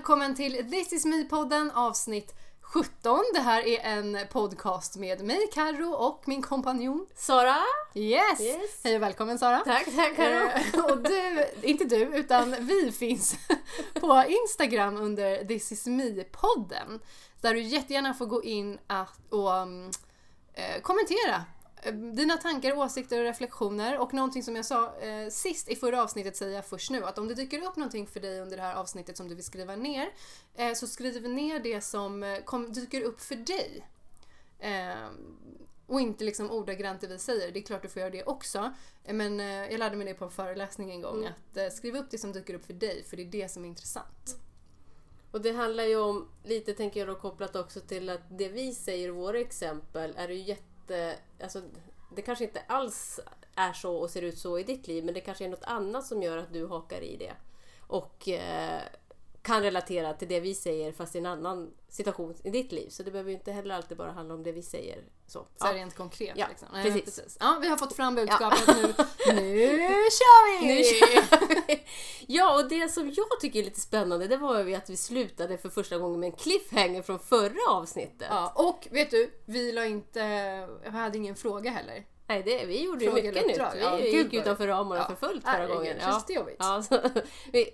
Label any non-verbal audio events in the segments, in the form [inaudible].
välkommen till This is me-podden avsnitt 17. Det här är en podcast med mig, Karo och min kompanjon Sara? Yes! Yes. Hej och välkommen Sara! Tack, tack Karo. Eh, och du, inte du, utan vi finns på Instagram under This is me-podden. Där du jättegärna får gå in och um, eh, kommentera dina tankar, åsikter och reflektioner. Och någonting som jag sa eh, sist i förra avsnittet säger jag först nu. Att om det dyker upp någonting för dig under det här avsnittet som du vill skriva ner. Eh, så skriv ner det som eh, kom, dyker upp för dig. Eh, och inte liksom ordagrant det vi säger. Det är klart du får göra det också. Eh, Men eh, jag lärde mig det på en föreläsning en gång. Mm. Att eh, skriva upp det som dyker upp för dig. För det är det som är intressant. Och det handlar ju om, lite tänker jag då kopplat också till att det vi säger, våra exempel, är ju jätte... Alltså, det kanske inte alls är så och ser ut så i ditt liv, men det kanske är något annat som gör att du hakar i det. Och eh, kan relatera till det vi säger fast i en annan situation i ditt liv. Så det behöver ju inte heller alltid bara handla om det vi säger. Så, Så ja. rent konkret. Ja, liksom. Nej, men precis. Ja, vi har fått fram budskapet [laughs] nu. Nu kör vi! Nu kör vi! Ja, och det som jag tycker är lite spännande det var ju att vi slutade för första gången med en cliffhanger från förra avsnittet. Ja, och vet du, vi la inte... Jag hade ingen fråga heller. Nej, det, vi gjorde ju mycket nytt. Vi Ja, gud gick vad- utanför ramarna Ja, för fullt förra gången. jobbigt? Ja, så, [laughs] vi,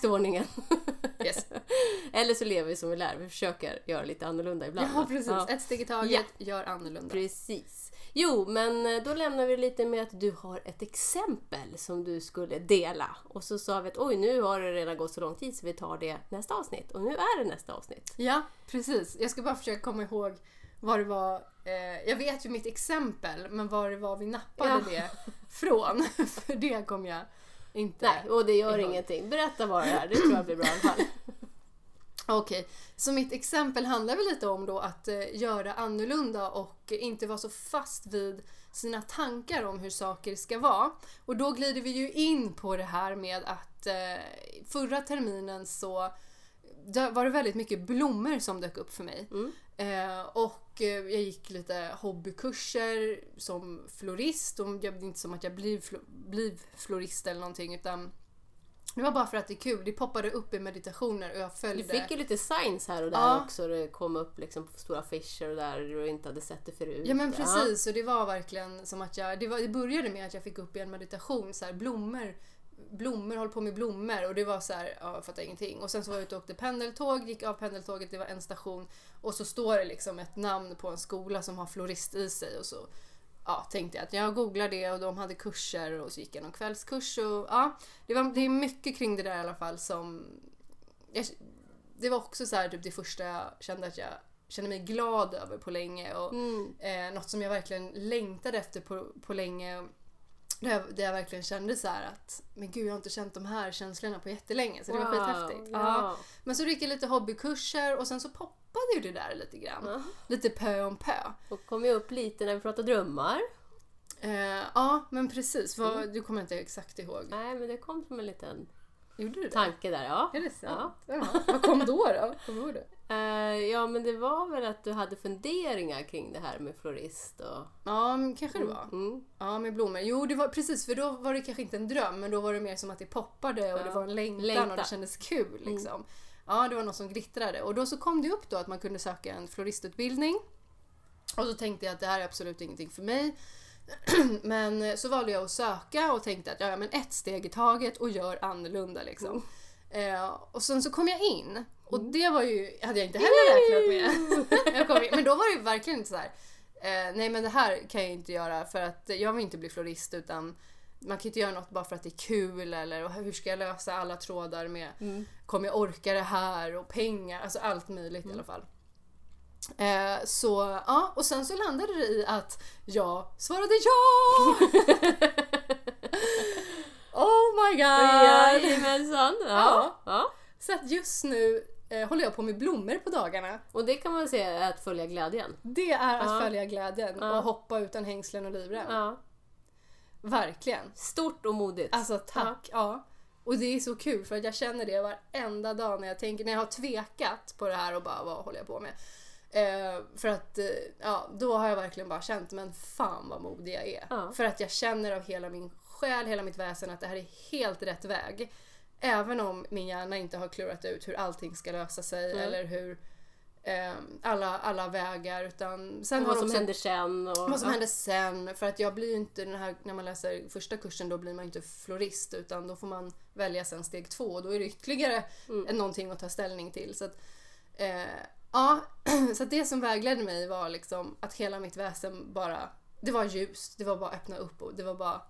till ordningen. [laughs] Yes. [laughs] Eller så lever vi som vi lär. Vi försöker göra lite annorlunda ibland. Ja, precis. Ja, Ett steg i taget, gör annorlunda. precis. Jo, men eh, då lämnar vi lite med att du har ett exempel som du skulle dela. Och så sa vi att oj, nu har det redan gått så lång tid så vi tar det nästa avsnitt. Och nu är det nästa avsnitt. Ja, precis. Jag ska bara försöka komma ihåg vad det var. Eh, jag vet ju mitt exempel, men vad det var vi nappade Ja. det från. [laughs] För det kom jag inte Nej, och det gör ihåg. ingenting. Berätta bara det här. Det tror jag blir bra i alla fall. [laughs] Okej, så mitt exempel handlar väl lite om då att eh, göra annorlunda och inte vara så fast vid sina tankar om hur saker ska vara. Och då glider vi ju in på det här med att eh, förra terminen så dö- var det väldigt mycket blommor som dök upp för mig. Mm. Eh, och eh, jag gick lite hobbykurser som florist. Och jag, det är inte som att jag flo- blir florist eller någonting utan det var bara för att det är kul. Det poppade upp i meditationer och jag Du följde. fick ju lite signs här och där Ja. också. Det kom upp liksom stora affischer och där du inte hade sett det förut. Ja men precis, och det var verkligen som att jag, det, var, det började med att jag fick upp i en meditation så här, blommor, blommor, håll på med blommor och det var så här, ja, jag fattar ingenting. Och sen så var jag ute och åkte pendeltåg, gick av pendeltåget, det var en station och så står det liksom ett namn på en skola som har florist i sig och så ja, tänkte jag att jag googlar det och de hade kurser och så gick jag någon kvällskurs och ja, det, var, det är mycket kring det där i alla fall som jag, det var också så här typ det första jag kände att jag kände mig glad över på länge och Mm. eh, något som jag verkligen längtade efter på, på länge. Där jag, där jag verkligen kände så att men gud jag har inte känt de här känslorna på jättelänge så det var Wow, skithäftigt. Ja. Ja. Men så gick jag lite hobbykurser och sen så poppade ju det där lite grann. Ja. Lite pö om pö. Och kom ju upp lite när vi pratade drömmar. Eh, ja men precis, Vad, Mm. du kommer inte exakt ihåg. Nej, men det kom som en liten Gjorde du det? tanke där. Ja. Är det sant? Ja. Vad kom då då? Kommer du det? Eh, ja, men det var väl att du hade funderingar kring det här med florist och... Ja, kanske det var. Mm. Ja, med blommor. Jo, det var precis för då var det kanske inte en dröm men då var det mer som att det poppade och Ja. det var en längtan, och Längtan. Mm. det kändes kul liksom. Ja, det var något som glittrade och då så kom det upp då att man kunde söka en floristutbildning. Och så tänkte jag att det här är absolut ingenting för mig. [clears throat] men så valde jag att söka och tänkte att ja, men ett steg i taget och gör annorlunda liksom. Eh, och sen så kom jag in och det var ju, hade jag inte heller räknat med. [laughs] men då var det ju verkligen inte så här. Eh, nej men det här kan jag inte göra för att jag vill inte bli florist utan man kan inte göra något bara för att det är kul eller hur ska jag lösa alla trådar med Mm. kommer jag orka det här och pengar, alltså allt möjligt i alla fall. Eh, så ja, och sen så landade det i att jag svarade ja! [laughs] [laughs] oh my god! Jajamensan! Ja. Ja. ja. Så att just nu eh, håller jag på med blommor på dagarna. Och det kan man säga är att följa glädjen. Det är att Ja. följa glädjen Ja. och hoppa utan hängslen och livrem. Ja. Verkligen. Stort och modigt. Alltså tack. Ja. Och det är så kul för att jag känner det varenda dag när jag tänker, när jag har tvekat på det här och bara vad håller jag på med? Eh, för att eh, ja, då har jag verkligen bara känt men fan vad modig jag är. Ja. För att jag känner av hela min själ, hela mitt väsen att det här är helt rätt väg. Även om min hjärna inte har klurat ut hur allting ska lösa sig Mm. eller hur eh, alla, alla vägar utan sen Och vad som också händer sen. Och, vad som ja. händer sen. För att jag blir ju inte den här, när man läser första kursen då blir man ju inte florist utan då får man välja sen steg två och då är det ytterligare Mm. någonting att ta ställning till. Så att, eh, ja, [clears throat] så att det som vägledde mig var liksom att hela mitt väsen bara, det var ljust, det var bara öppna upp och det var bara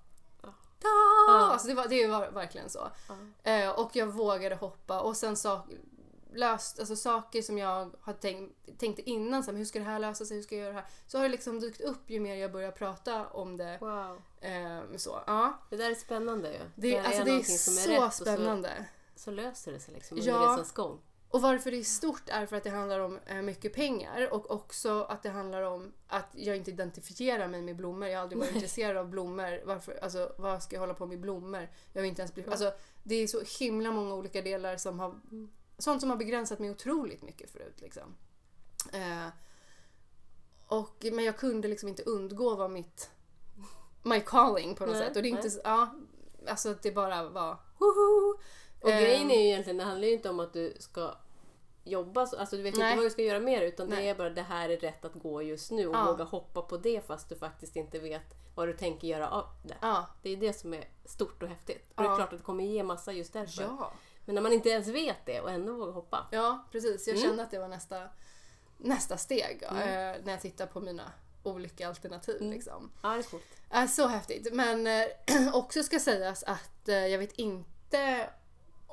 Ja. Alltså det, var, det var verkligen så. Ja. Eh, och jag vågade hoppa och sen sak, löst, alltså saker som jag hade tänkt, tänkte innan, så här, hur ska det här lösa sig, hur ska jag göra det här? Så har det liksom dykt upp ju mer jag börjar prata om det. Wow. Eh, så, ja. Det där är spännande ju. Det, När alltså, det är någonting som så spännande. Så, så löser det sig liksom Ja. under resans gång. Och varför det är stort är för att det handlar om eh, mycket pengar och också att det handlar om att jag inte identifierar mig med blommor. Jag har aldrig varit intresserad av blommor. Varför, alltså, vad ska jag hålla på med blommor? Jag vill inte ens bli, alltså, det är så himla många olika delar som har sånt som har begränsat mig otroligt mycket förut. Liksom. Eh, och, men jag kunde liksom inte undgå vad mitt my calling på något Nej, sätt. Och det är inte, nej. så- ja, alltså att det bara var woho! Och Ehm. grejen är ju egentligen, det handlar ju inte om att du ska jobba så, alltså du vet Nej. inte vad du ska göra mer utan det Nej. är bara det här är rätt att gå just nu och Ja. våga hoppa på det fast du faktiskt inte vet vad du tänker göra av det. Ja, Det är det som är stort och häftigt. Och det Ja. är klart att det kommer ge massa just därför. ja. Men när man inte ens vet det och ändå vågar hoppa. Ja, precis. Jag Mm. kände att det var nästa, nästa steg Mm. eh, när jag tittar på mina olika alternativ. Mm. Liksom. Ja, det är coolt. Eh, så häftigt. Men eh, [clears throat] också ska sägas att eh, jag vet inte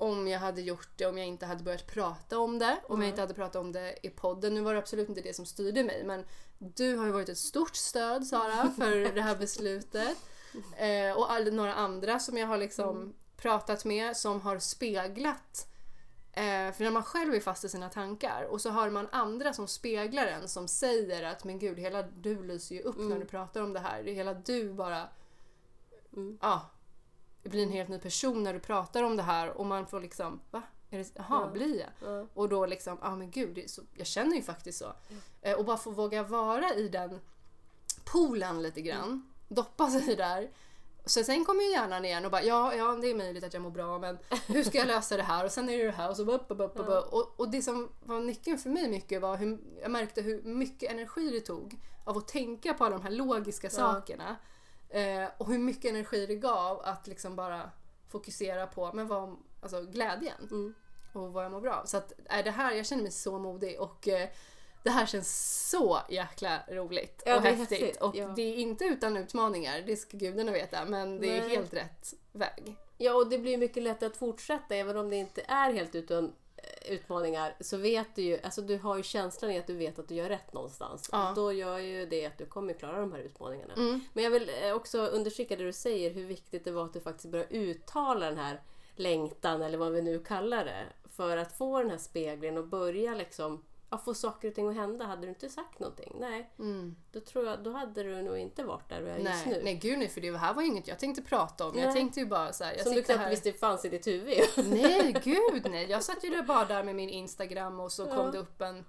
om jag hade gjort det om jag inte hade börjat prata om det. Om Mm. jag inte hade pratat om det i podden. Nu var det absolut inte det som styrde mig men du har ju varit ett stort stöd Sara [laughs] för det här beslutet. Eh, och all, några andra som jag har liksom Mm. pratat med som har speglat Eh, för när man själv är fast i sina tankar och så har man andra som speglar en som säger att men gud, hela du lyser ju upp när Mm. du pratar om det här. Hela du bara, Mm. ja, det blir en helt ny person när du pratar om det här och man får liksom, va? Är det, jaha, Ja. blir jag? Ja. Och då liksom, ja men gud, så, jag känner ju faktiskt så. Eh, och bara få våga vara i den poolen lite grann, doppa sig där. Så sen kommer ju hjärnan igen och bara ja, ja det är möjligt att jag mår bra men hur ska jag [laughs] lösa det här och sen är det det här och så upp, upp, upp, upp, Ja. och, och det som var nyckeln för mig mycket var hur jag märkte hur mycket energi det tog av att tänka på alla de här logiska sakerna eh, och hur mycket energi det gav att liksom bara fokusera på men vad, alltså, glädjen Mm. och vad jag mår bra av. Så att, äh, det här, jag känner mig så modig och eh, det här känns så jäkla roligt Ja, och är häftigt. häftigt, Och ja. det är inte utan utmaningar, det ska gudarna veta, men det är Nej. helt rätt väg. Ja, och det blir mycket lättare att fortsätta även om det inte är helt utan utmaningar så vet du ju, alltså du har ju känslan i att du vet att du gör rätt någonstans. Ja. Då gör ju det att du kommer klara de här utmaningarna. Mm. Men jag vill eh, också understryka det du säger, hur viktigt det var att du faktiskt börjar uttala den här längtan eller vad vi nu kallar det. För att få den här spegeln och börja liksom ja, få saker och ting att hända. Hade du inte sagt någonting, nej, Mm. då tror jag, då hade du nog inte varit där du är just Nej, nu. nej gud nej för det här var ju inget jag tänkte prata om. Jag Nej. tänkte ju bara så här, jag Som du knappt här. visste fanns i ditt huvud. Nej gud nej, jag satt ju bara där med min Instagram och så [laughs] Ja. kom det upp en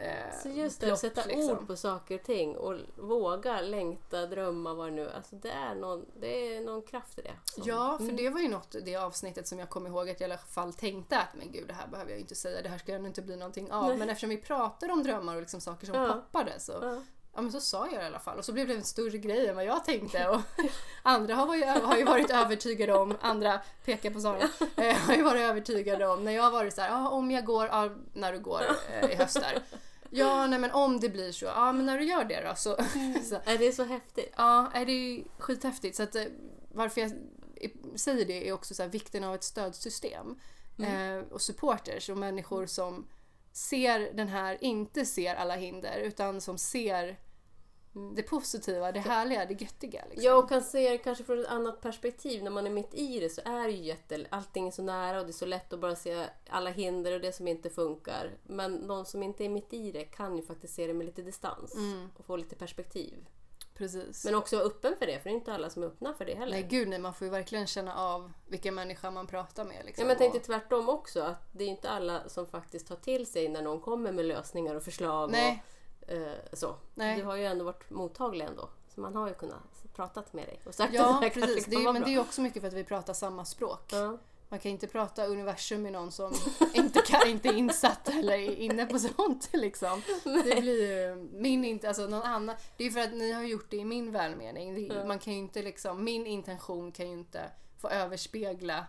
eh, Så just det, plopp, att sätta liksom. ord på saker och ting och våga längta, drömma, vad det nu Alltså det är någon, det är någon kraft i det. som- Ja, för Mm. det var ju något det avsnittet som jag kom ihåg att jag i alla fall tänkte att men gud det här behöver jag ju inte säga, det här ska ju inte bli någonting av. Nej. Men eftersom vi pratade om drömmar och liksom saker som Ja. poppade så, ja. Ja. men så sa jag det i alla fall. Och så blev det en större grej än vad jag tänkte. [laughs] Och andra har, varit, har ju varit övertygade om, andra pekar på Sara, eh, har ju varit övertygade om när jag har varit så här, ja om jag går, ja, när du går eh, i höst där. Ja, nej men om det blir så, ja men när du gör det då så, [laughs] så Är det så häftigt? Ja, är det är skithäftigt. Så att, eh, varför jag säger det är också så här, vikten av ett stödsystem. Eh, och supporters och människor som ser den här, inte ser alla hinder utan som ser det positiva, det härliga, det göttiga. Liksom. Jag kan se det kanske från ett annat perspektiv. När man är mitt i det så är det ju jätte, allting är så nära och det är så lätt att bara se alla hinder och det som inte funkar. Men de som inte är mitt i det kan ju faktiskt se det med lite distans och få lite perspektiv. Precis. Men också vara öppen för det, för det är inte alla som är öppna för det heller. nej gud nej, man får ju verkligen känna av vilken människa man pratar med. Liksom. Ja, men jag tänkte Och- tvärtom också, att det är inte alla som faktiskt tar till sig när någon kommer med lösningar och förslag. Nej. Och, eh, så. Nej. Du har ju ändå varit mottaglig ändå. Så man har ju kunnat pratat med dig och sagt att Ja, det här kanske precis. kan Det är, men bra. det är också mycket för att vi pratar samma språk. Ja. Man kan inte prata universum med någon som [laughs] inte, kan, inte är insatt eller är inne på sånt liksom. Det blir min inte, alltså någon annan. Det är för att ni har gjort det i min välmening. Det, Ja. Man kan ju inte liksom, min intention kan ju inte få överspegla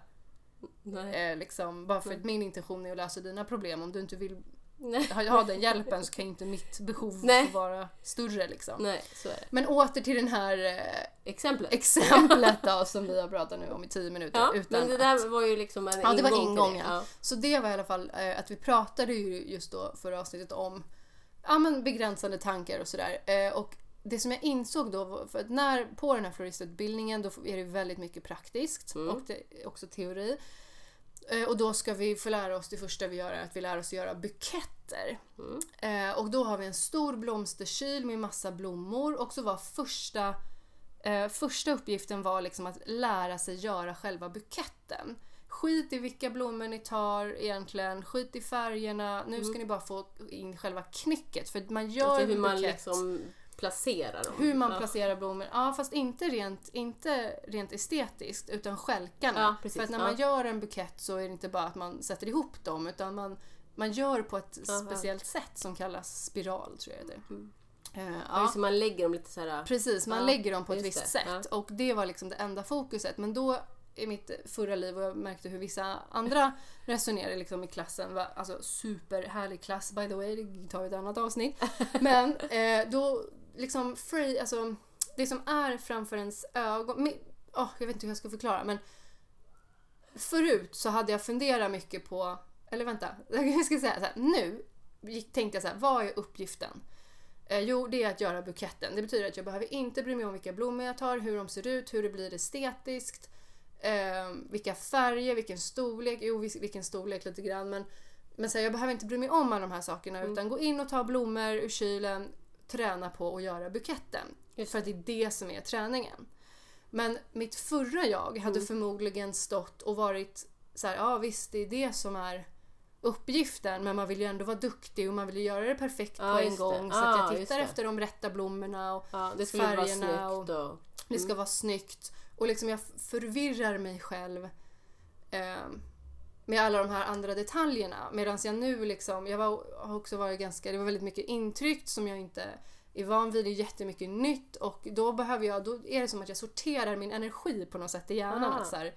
Nej. eh, liksom, bara för att min intention är att lösa dina problem. Om du inte vill Nej. ha, ha den hjälpen så kan ju inte mitt behov Nej. få vara större liksom. Nej, så är det. Men åter till den här eh, Exemplet. exemplet då [laughs] som vi har pratat nu om i tio minuter. Ja, utan men det där var ju liksom en Ja, det var ingång till ingången. Ja. Så det var i alla fall eh, att vi pratade ju just då förra avsnittet om ja, men begränsande tankar och sådär. Eh, och det som jag insåg då, var- för att när på den här floristutbildningen då är det väldigt mycket praktiskt Mm. och det också teori. Eh, och då ska vi få lära oss, det första vi gör är att vi lär oss göra buketter. Mm. Eh, och då har vi en stor blomsterkyl med massa blommor och så var första Eh, första uppgiften var liksom att lära sig göra själva buketten. Skit i vilka blommor ni tar egentligen, skit i färgerna. Nu ska ni bara få in själva knicket. För man gör Alltså en hur man bukett, liksom placerar dem. hur man placerar blommor. Ja, fast inte rent, inte rent estetiskt utan stjälkarna. Ja, För att när man gör en bukett så är det inte bara att man sätter ihop dem utan man, man gör på ett Aha. speciellt sätt som kallas spiral tror jag det är. Mm. Eh, Ja. det, man lägger dem lite så här. Precis, man Ja, lägger dem på ett visst det, sätt. Och det var liksom det enda fokuset. Men då i mitt förra liv och jag märkte hur vissa andra [laughs] resonerade liksom i klassen. Var, alltså superhärlig klass by the way, det tar vi ett annat avsnitt. [laughs] Men eh, då liksom free, alltså det som är framför ens ögon. mi- åh, jag vet inte hur jag ska förklara men förut så hade jag funderat mycket på, eller vänta, [laughs] jag ska säga så här, nu tänkte jag så här, vad är uppgiften? Eh, jo, det är att göra buketten. Det betyder att jag behöver inte bry mig om vilka blommor jag tar, hur de ser ut, hur det blir estetiskt, eh, vilka färger, vilken storlek, jo vilken storlek lite grann men, men så här, jag behöver inte bry mig om alla de här sakerna Mm. utan gå in och ta blommor ur kylen, träna på att göra buketten. Just För att det är det som är träningen. Men mitt förra jag hade Mm. förmodligen stått och varit så här, ja visst det är det som är uppgiften men man vill ju ändå vara duktig och man vill ju göra det perfekt Ja, på en just det. gång så att Ah, jag tittar efter de rätta blommorna och Ja, det färgerna snyggt och... det ska vara snyggt. Och liksom jag förvirrar mig själv eh, med alla de här andra detaljerna. Medan jag nu liksom, jag var, har också varit ganska, det var väldigt mycket intryckt som jag inte är van vid. Det är jättemycket nytt och då behöver jag, då är det som att jag sorterar min energi på något sätt i hjärnan. Ah. Att så här,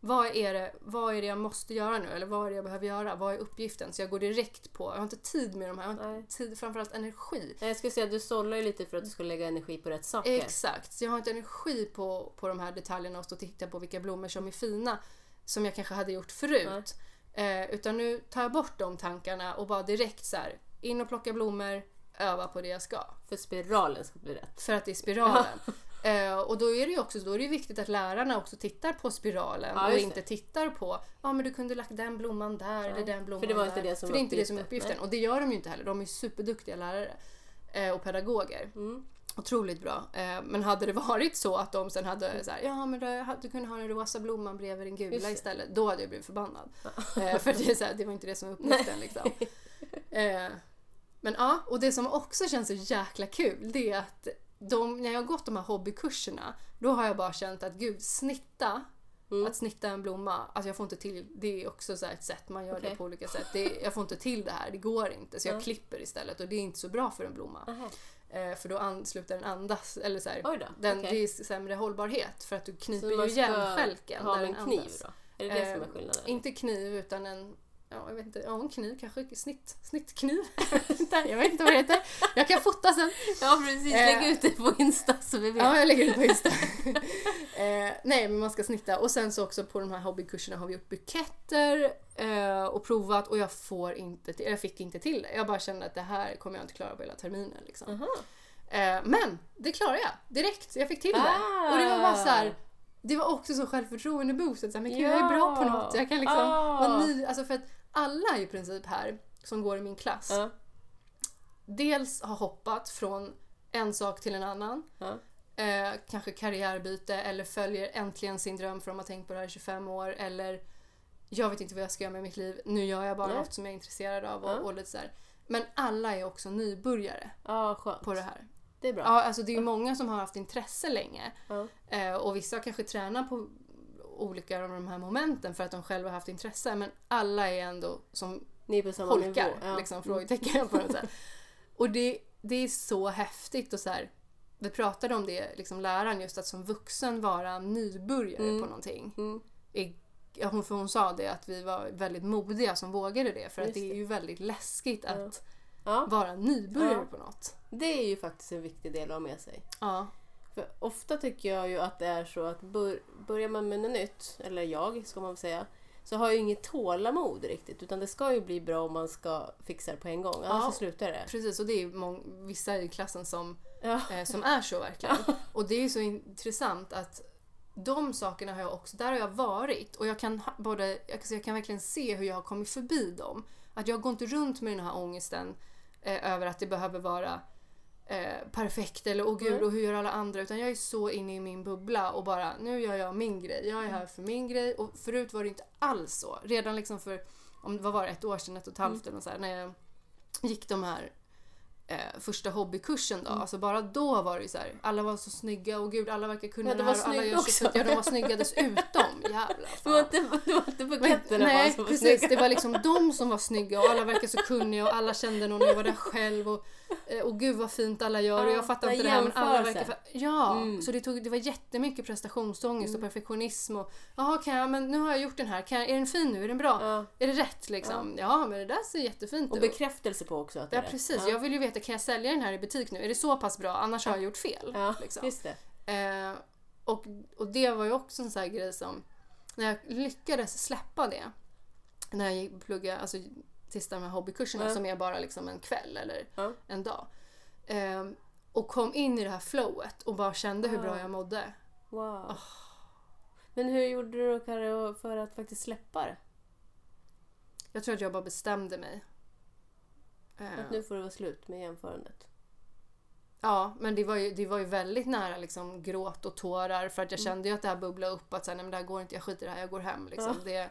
vad, är det, vad är det jag måste göra nu? Eller vad är det jag behöver göra? Vad är uppgiften? Så jag går direkt på, jag har inte tid med de här, jag har inte tid, framförallt energi. Jag skulle säga du sållar ju lite för att du ska lägga energi på rätt saker. Exakt. Så jag har inte energi på, på de här detaljerna och stå och titta på vilka blommor som är fina som jag kanske hade gjort förut. Eh, utan nu tar jag bort de tankarna och bara direkt så här, in och plocka blommor, öva på det jag ska. För spiralen ska bli rätt. För att det är spiralen. eh, och då är det ju också då är det viktigt att lärarna också tittar på spiralen Ja, och inte tittar på ja men du kunde lagt den blomman där eller den blomman för det var där. inte det som För det är inte det som är uppgiften. uppgiften. Och det gör de ju inte heller. De är ju superduktiga lärare eh, och pedagoger. Mm. Otroligt bra. Eh, men hade det varit så att de sen hade så här, ja men du, kunde ha den rosa blomman bredvid den gula istället. Då hade jag blivit förbannad. Eh, för det, är så här, det var inte det som var uppgiften liksom. Eh, men ja, och det som också känns så jäkla kul det är att de, när jag har gått de här hobbykurserna då har jag bara känt att gud, snitta Mm. Att snitta en blomma, alltså jag får inte till, det är också så ett sätt, man gör Okej. det på olika sätt. Det, jag får inte till det här, det går inte. Så jag Ja. klipper istället och det är inte så bra för en blomma. Aha. Eh, för då ansluter den andas, eller så här, då. den, okej. det är sämre hållbarhet för att du man ju igen stjälken ha där en kniv andas. då? Är det det som Eh, är skillnaden? Inte kniv utan en, ja jag vet inte, ja en kniv kanske, snitt, snittkniv. [laughs] jag vet inte vad det heter. Jag kan fota sen. Ja precis, Eh, lägg ut det på Insta så vi vet. Ja, jag lägger ut på Insta. [laughs] eh, nej, men man ska snitta. Och sen så också på de här hobbykurserna har vi gjort buketter eh, och provat och jag får inte till, jag fick inte till det. Jag bara kände att det här kommer jag inte klara på hela terminen. Liksom. Aha. Eh, men det klarade jag direkt. Jag fick till det. Ah. Och det var bara så här. Det var också så självförtroende boostet. Så här, men gud, jag är bra på något. Jag kan liksom Ah. vara ny. Alltså för att alla i princip här som går i min klass Ja. dels har hoppat från en sak till en annan. Ja. Eh, kanske karriärbyte eller följer äntligen sin dröm för de har tänkt på det här i 25 år. Eller jag vet inte vad jag ska göra med mitt liv. Nu gör jag bara Nej. något som jag är intresserad av. Och, Ja. och lite så här. Men alla är också nybörjare Ja, på det här. Det är bra. Ja, alltså det är ju många som har haft intresse länge. Ja. Eh, och vissa kanske tränar på olika av de här momenten för att de själva har haft intresse. Men alla är ändå som Ni är på samma holkar, nivå. Ja. liksom, frågetecken på något sätt. Och det, det är så häftigt och så här, vi pratade om det, liksom läraren, just att som vuxen vara nybörjare Mm. på någonting. Mm. Ja, hon, för hon sa det att vi var väldigt modiga som vågade det för att Just det är ju väldigt läskigt att Ja, vara nybörjare Ja. på något. det är ju faktiskt en viktig del att ha med sig. Ja. För ofta tycker jag ju att det är så att bör, börjar man med något nytt, eller jag ska man väl säga, så har jag ju inget tålamod riktigt. Utan det ska ju bli bra om man ska fixa det på en gång. Annars Ja. så slutar det. Precis, och det är mång- vissa i klassen som, Ja. eh, som är så verkligen. Och det är ju så intressant att de sakerna har jag också, där har jag varit och jag kan, både, jag, kan, jag kan verkligen se hur jag har kommit förbi dem. Att jag går inte runt med den här ångesten eh, över att det behöver vara eh, perfekt eller åh gud Nej. och hur gör alla andra utan jag är så inne i min bubbla och bara nu gör jag min grej. Jag är här för min grej och förut var det inte alls så. Redan liksom för, om vad var det, ett år sedan, ett och ett halvt eller något så här, när jag gick de här eh, första hobbykursen då. Alltså bara då var det ju så här, alla var så snygga och gud alla verkar kunna Ja, det de här och alla gör så också. Ja, de var snygga dessutom. [laughs] Jävlar. Det var Fan. inte, det var inte buketterna Nej som var precis, snygga. det var liksom de som var snygga och alla verkar så kunniga och alla kände någon och jag var där själv och, eh, och gud vad fint alla gör och Ja, jag fattar inte det här men alla verkar... fa- Ja! Mm. Så det, tog, det var jättemycket prestationsångest och perfektionism och jaha kan jag, men nu har jag gjort den här, kan jag, är den fin nu, är den bra? Ja. Är det rätt liksom? Ja. men det där ser jättefint Och ut. bekräftelse på också att det Ja är rätt. precis, Ja. jag vill ju veta kan jag sälja den här i butik nu? Är det så pass bra? Annars har jag gjort fel. Ja, liksom. det. Eh, och, och det var ju också en sån här grej som, när jag lyckades släppa det, när jag gick plugga, alltså sista här hobbykurserna Ja. som är bara liksom en kväll eller Ja. en dag. Eh, och kom in i det här flowet och bara kände hur bra Ja. jag mådde. Wow. Men hur gjorde du Karo för att faktiskt släppa det? Jag tror att jag bara bestämde mig. Eh, Att nu får det vara slut med jämförandet. Ja, men det var ju, det var ju väldigt nära liksom, gråt och tårar för att Mm. jag kände ju att det här bubblade upp att så här, nej, men det här går inte, jag skiter i det här, jag går hem. Liksom. Det,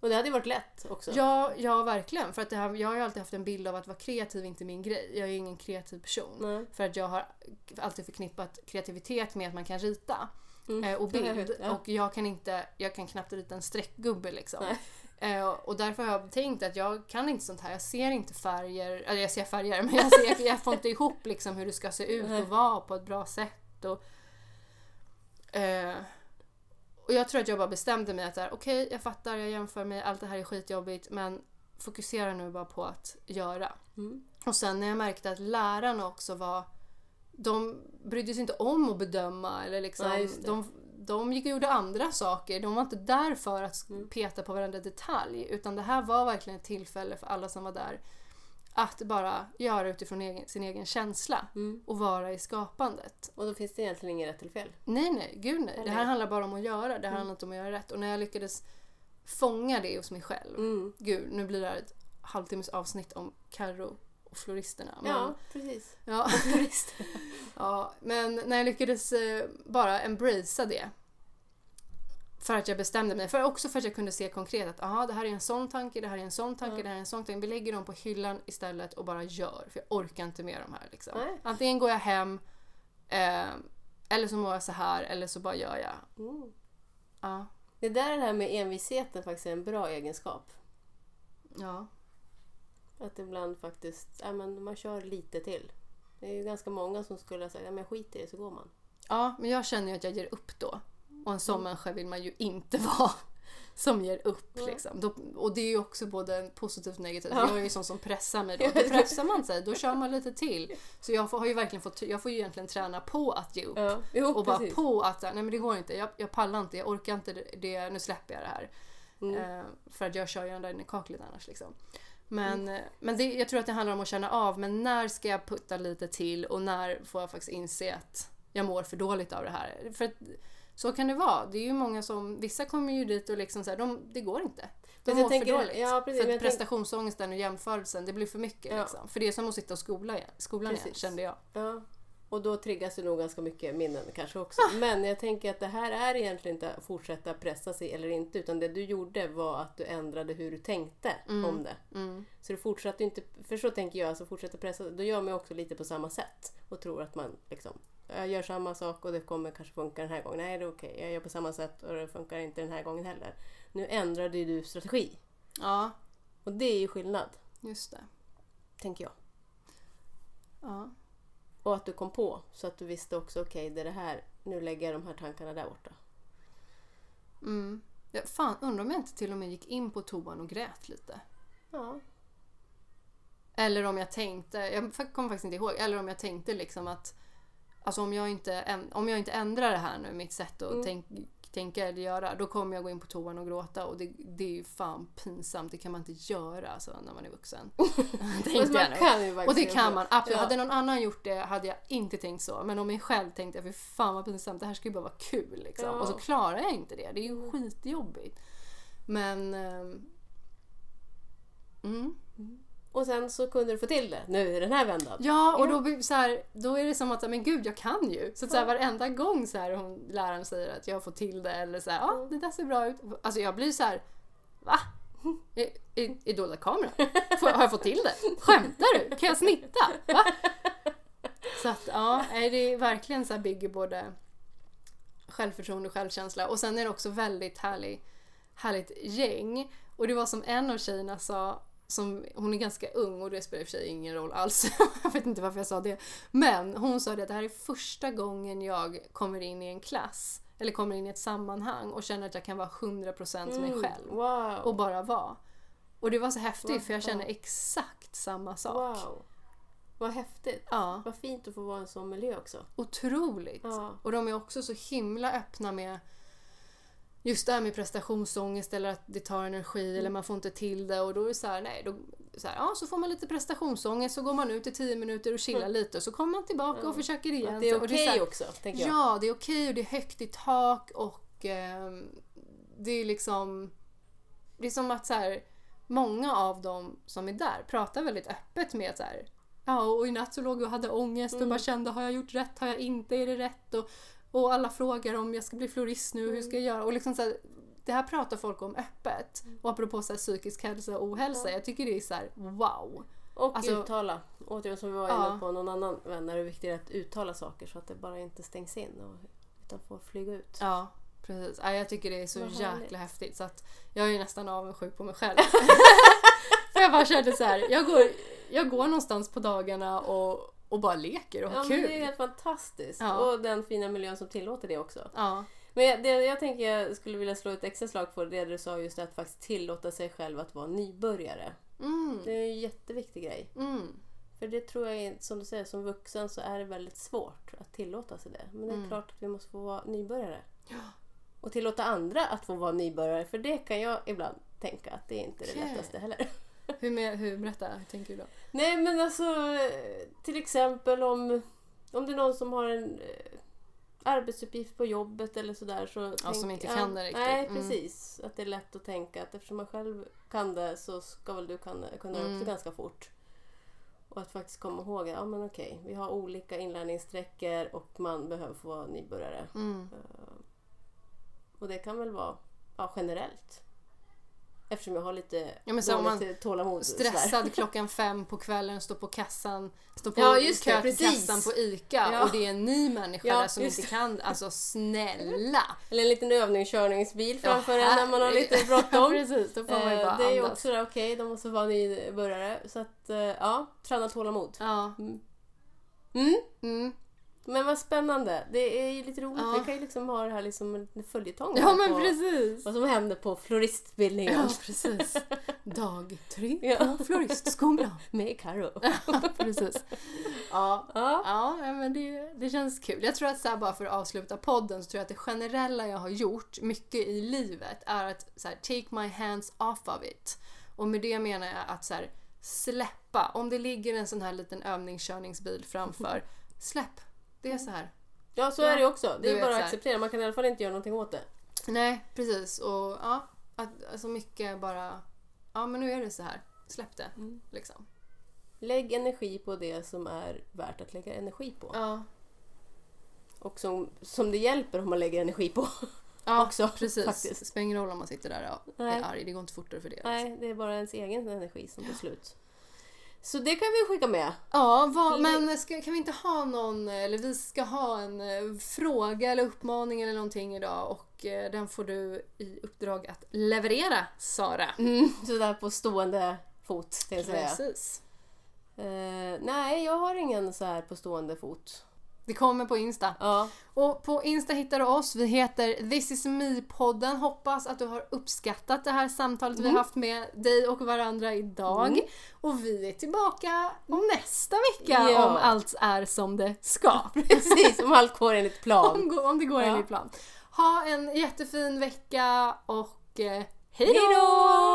Och det hade ju varit lätt också. Ja, ja verkligen. För att det här, jag har ju alltid haft en bild av att vara kreativ inte min grej. Jag är ju ingen kreativ person. Nej. För att jag har alltid förknippat kreativitet med att man kan rita. Mm. Eh, och Ja, bild. ja. Och jag kan inte, jag kan knappt rita en streckgubbe liksom. Nej. Eh, och därför har jag tänkt att jag kan inte sånt här. Jag ser inte färger, eller jag ser färger [laughs] men jag, ser, jag får inte ihop liksom hur det ska se ut och vara på ett bra sätt. Och, eh, och jag tror att jag bara bestämde mig att okej jag fattar, jag jämför mig, allt det här är skitjobbigt men fokusera nu bara på att göra. Mm. Och sen när jag märkte att lärarna också var de brydde sig inte om att bedöma eller liksom, det. de, de gick och gjorde andra saker. De var inte där för att Mm. peta på varenda detalj utan det här var verkligen ett tillfälle för alla som var där att bara göra utifrån egen, sin egen känsla Mm. och vara i skapandet. Och då finns det egentligen inget rätt eller fel. Nej, nej, gud nej. Det här handlar bara om att göra. Det här Mm. handlar inte om att göra rätt. Och när jag lyckades fånga det hos mig själv. Mm. Gud, nu blir det här ett halvtimmes avsnitt om Carro och floristerna. Men, Ja, precis. ja. [laughs] ja, men när jag lyckades eh, bara embracea det. För att jag bestämde mig. För också för att jag kunde se konkret att aha, det här är en sån tanke, det här är en sån tanke, Ja. det här är en sån tanke. Vi lägger dem på hyllan istället och bara gör. För jag orkar inte med de här. Liksom. Antingen går jag hem eh, eller så mår jag så här eller så bara gör jag. Mm. Ja. Det är där det här med envisheten faktiskt är en bra egenskap. ja. Att ibland faktiskt, ja men man kör lite till. Det är ju ganska många som skulle ha sagt, ja men skit i det så går man. Ja, men jag känner ju att jag ger upp då. Och en sån Mm. människa vill man ju inte [laughs] vara. Som ger upp Nej. liksom. Och det är ju också både positivt och negativt. Ja. Jag är ju sån som pressar mig då. [laughs] Då pressar man sig, då kör man lite till. Så jag får, har ju verkligen fått, jag får ju egentligen träna på att ge upp. Ja, jo, och bara precis. på att nej men det går inte, jag, jag pallar inte, jag orkar inte det, nu släpper jag det här. Mm. Eh, för att jag kör ju ända in i kaklet annars liksom. Men, Mm. eh, men det, jag tror att det handlar om att känna av, men när ska jag putta lite till och när får jag faktiskt inse att jag mår för dåligt av det här. För att, så kan det vara. Det är ju många som, vissa kommer ju dit och liksom så här, de, det går inte. De mår tänker- för dåligt. ja, precis, för att prestationsångesten och jämförelsen, det blir för mycket. Ja. Liksom. För det är som att sitta och skola igen, skolan igen, Precis. kände jag. Ja. Och då triggas det nog ganska mycket minnen kanske också. Men jag tänker att det här är egentligen inte att fortsätta pressa sig eller inte. Utan det du gjorde var att du ändrade hur du tänkte Mm. om det. Mm. Så du fortsatte inte, för så tänker jag, alltså fortsätta pressa, då gör man ju också lite på samma sätt. Och tror att man liksom jag gör samma sak och det kommer kanske funka den här gången. Nej, det är okej. Jag gör på samma sätt och det funkar inte den här gången heller. Nu ändrade ju du strategi. Ja, Och det är ju skillnad, just det. tänker jag. Ja. Och att du kom på så att du visste också, okej det är det här, nu lägger jag de här tankarna där borta. Mm. Ja, fan, undrar om jag inte till och med gick in på toan och grät lite. Ja. Eller om jag tänkte, jag kommer faktiskt inte ihåg, eller om jag tänkte liksom att Alltså om jag inte, om jag inte ändrar det här nu, mitt sätt att Mm. tänk, tänka eller göra, då kommer jag gå in på toan och gråta och det, det är ju fan pinsamt. Det kan man inte göra alltså, när man är vuxen. [laughs] Tänkte jag nu. kan ju faktiskt Och det kan man absolut. Ja. Hade någon annan gjort det hade jag inte tänkt så. Men om mig själv tänkte jag, för fan vad pinsamt, det här ska ju bara vara kul. Liksom. Ja. Och så klarar jag inte det. Det är ju skitjobbigt. Men... ehm, Mm. Och sen så kunde du få till det nu i den här vändan. Ja, och då, så här, då är det som att, men gud jag kan ju. Så, att så här, varenda gång så här, hon, läraren säger att jag får till det eller så här, ja det där ser bra ut. Alltså jag blir så här, va? Är, är, är dolda kamera? Får, har jag fått till det? Skämtar du? Kan jag snitta? Va? Så att ja, nej, det är verkligen så här bygger både självförtroende och självkänsla. Och sen är det också väldigt härlig, härligt gäng. Och det var som en av tjejerna sa, som, hon är ganska ung och det spelar i och för sig ingen roll alls. [laughs] jag vet inte varför jag sa det. Men hon sa det att det här är första gången jag kommer in i en klass eller kommer in i ett sammanhang och känner att jag kan vara 100% mig Mm, själv. Wow. Och bara vara. Och det var så häftigt Wow. för jag känner exakt samma sak. wow. Vad häftigt. Ja, Vad fint att få vara i en sån miljö också. otroligt. Ja. Och de är också så himla öppna med just det här med prestationsångest eller att det tar energi Mm. eller man får inte till det och då är det så här, nej, då, så, här, ja, så får man lite prestationsångest så går man ut i 10 minuter och chillar lite och så kommer man tillbaka och försöker igen. Mm. Att det är Och okej här- också, tänker jag. Ja, det är okej och det är högt i tak och ehm, det är liksom... Det är som att så här, många av dem som är där pratar väldigt öppet med så här, ja och i natt så låg jag och hade ångest och Mm. bara kände har jag gjort rätt, har jag inte, är det rätt? Och, och alla frågar om jag ska bli florist nu, hur ska jag göra? Och liksom så här, det här pratar folk om öppet. Och apropå så här, psykisk hälsa och ohälsa, jag tycker det är så här, wow. Och Alltså- uttala. Återigen som vi var Ja. inne på någon annan vän, är det viktigt att uttala saker så att det bara inte stängs in och, utan får flyga ut. Ja, precis. Ja, jag tycker det är så Vad jäkla härligt. häftigt så att jag är nästan avundsjuk på mig själv. [laughs] För jag bara kände så här, jag går, jag går någonstans på dagarna och, och bara leker och har Ja, men kul. det är helt fantastiskt. Ja. Och den fina miljön som tillåter det också. Ja, Men jag- det jag tänker jag skulle vilja slå ett extra slag för det du sa just att faktiskt tillåta sig själv att vara nybörjare. mm, Det är en jätteviktig grej. mm, För det tror jag, är- som du säger, som vuxen så är det väldigt svårt att tillåta sig det. Men det är Mm. klart att vi måste få vara nybörjare. Och tillåta andra att få vara nybörjare, för det kan jag ibland tänka att det är inte är det Okej. lättaste heller. Hur, med, hur, berätta, hur tänker du då? Nej men alltså eh, till exempel om, om det är någon som har en eh, arbetsuppgift på jobbet eller sådär så... Ja, som inte kan det riktigt. Nej Mm. precis. Att det är lätt att tänka att eftersom man själv kan det så ska väl du kunna, kunna det Mm. också ganska fort. Och att faktiskt komma ihåg att ja, men okej, vi har olika inlärningssträckor och man behöver få vara nybörjare. Mm. Eh, Och det kan väl vara ja, generellt. Eftersom jag har lite Ja, men så om man dåligt tålamod. Stressad [laughs] klockan fem på kvällen, står på kassan, står på Ja, just det, kö till kassan på ICA Ja. och det är en ny människa Ja, där som inte kan, alltså snälla! Eller en liten övningskörningsbil Ja, framför en när man har lite bråttom. [laughs] Precis, då får man ju Eh, bara det är ju också okej, de måste vara nybörjare. Så att, eh, ja, träna tålamod. Ja. Mm. Mm. Men vad spännande. Det är ju lite roligt. Ja. Vi kan ju liksom ha det här liksom en följetong. Ja men på precis! Vad som händer på floristutbildningen. Ja precis. Dag tre Ja. på floristskolan. [laughs] Med Karo. Ja, [laughs] precis. Ja, Ja. ja men det, det känns kul. Jag tror att så här, bara för att avsluta podden så tror jag att det generella jag har gjort mycket i livet är att så här, take my hands off of it. Och med det menar jag att så här, släppa. Om det ligger en sån här liten övningskörningsbil framför, [laughs] släpp. Det är så här. ja, så Ja, är det också. Det är bara att acceptera. Man kan i alla fall inte göra någonting åt det. Nej, precis. Och ja, att, alltså mycket bara, ja men nu är det så här. Släpp det. Mm. Liksom. Lägg energi på det som är värt att lägga energi på. Ja, Och som, som det hjälper om man lägger energi på. ja [laughs] Också, precis. faktiskt. Det spelar ingen roll om man sitter där och Nej. är arg. Det går inte fortare för det. Nej, det är bara ens egen energi som tar slut. Så det kan vi skicka med. Ja, vad, men ska, kan vi inte ha någon, eller vi ska ha en eh, fråga eller uppmaning eller någonting idag och eh, den får du i uppdrag att leverera Sara. Mm, [laughs] sådär på stående fot, tänkte jag säga. Precis. Eh, nej, jag har ingen så här på stående fot. Det kommer på Insta. Ja. Och på Insta hittar du oss. Vi heter This is me-podden. Hoppas att du har uppskattat det här samtalet vi har haft med dig och varandra idag. Mm. Och vi är tillbaka nästa vecka Ja. om allt är som det ska. [laughs] Precis, om allt går enligt plan. om, om det går Ja. enligt plan. Ha en jättefin vecka och eh, hej då!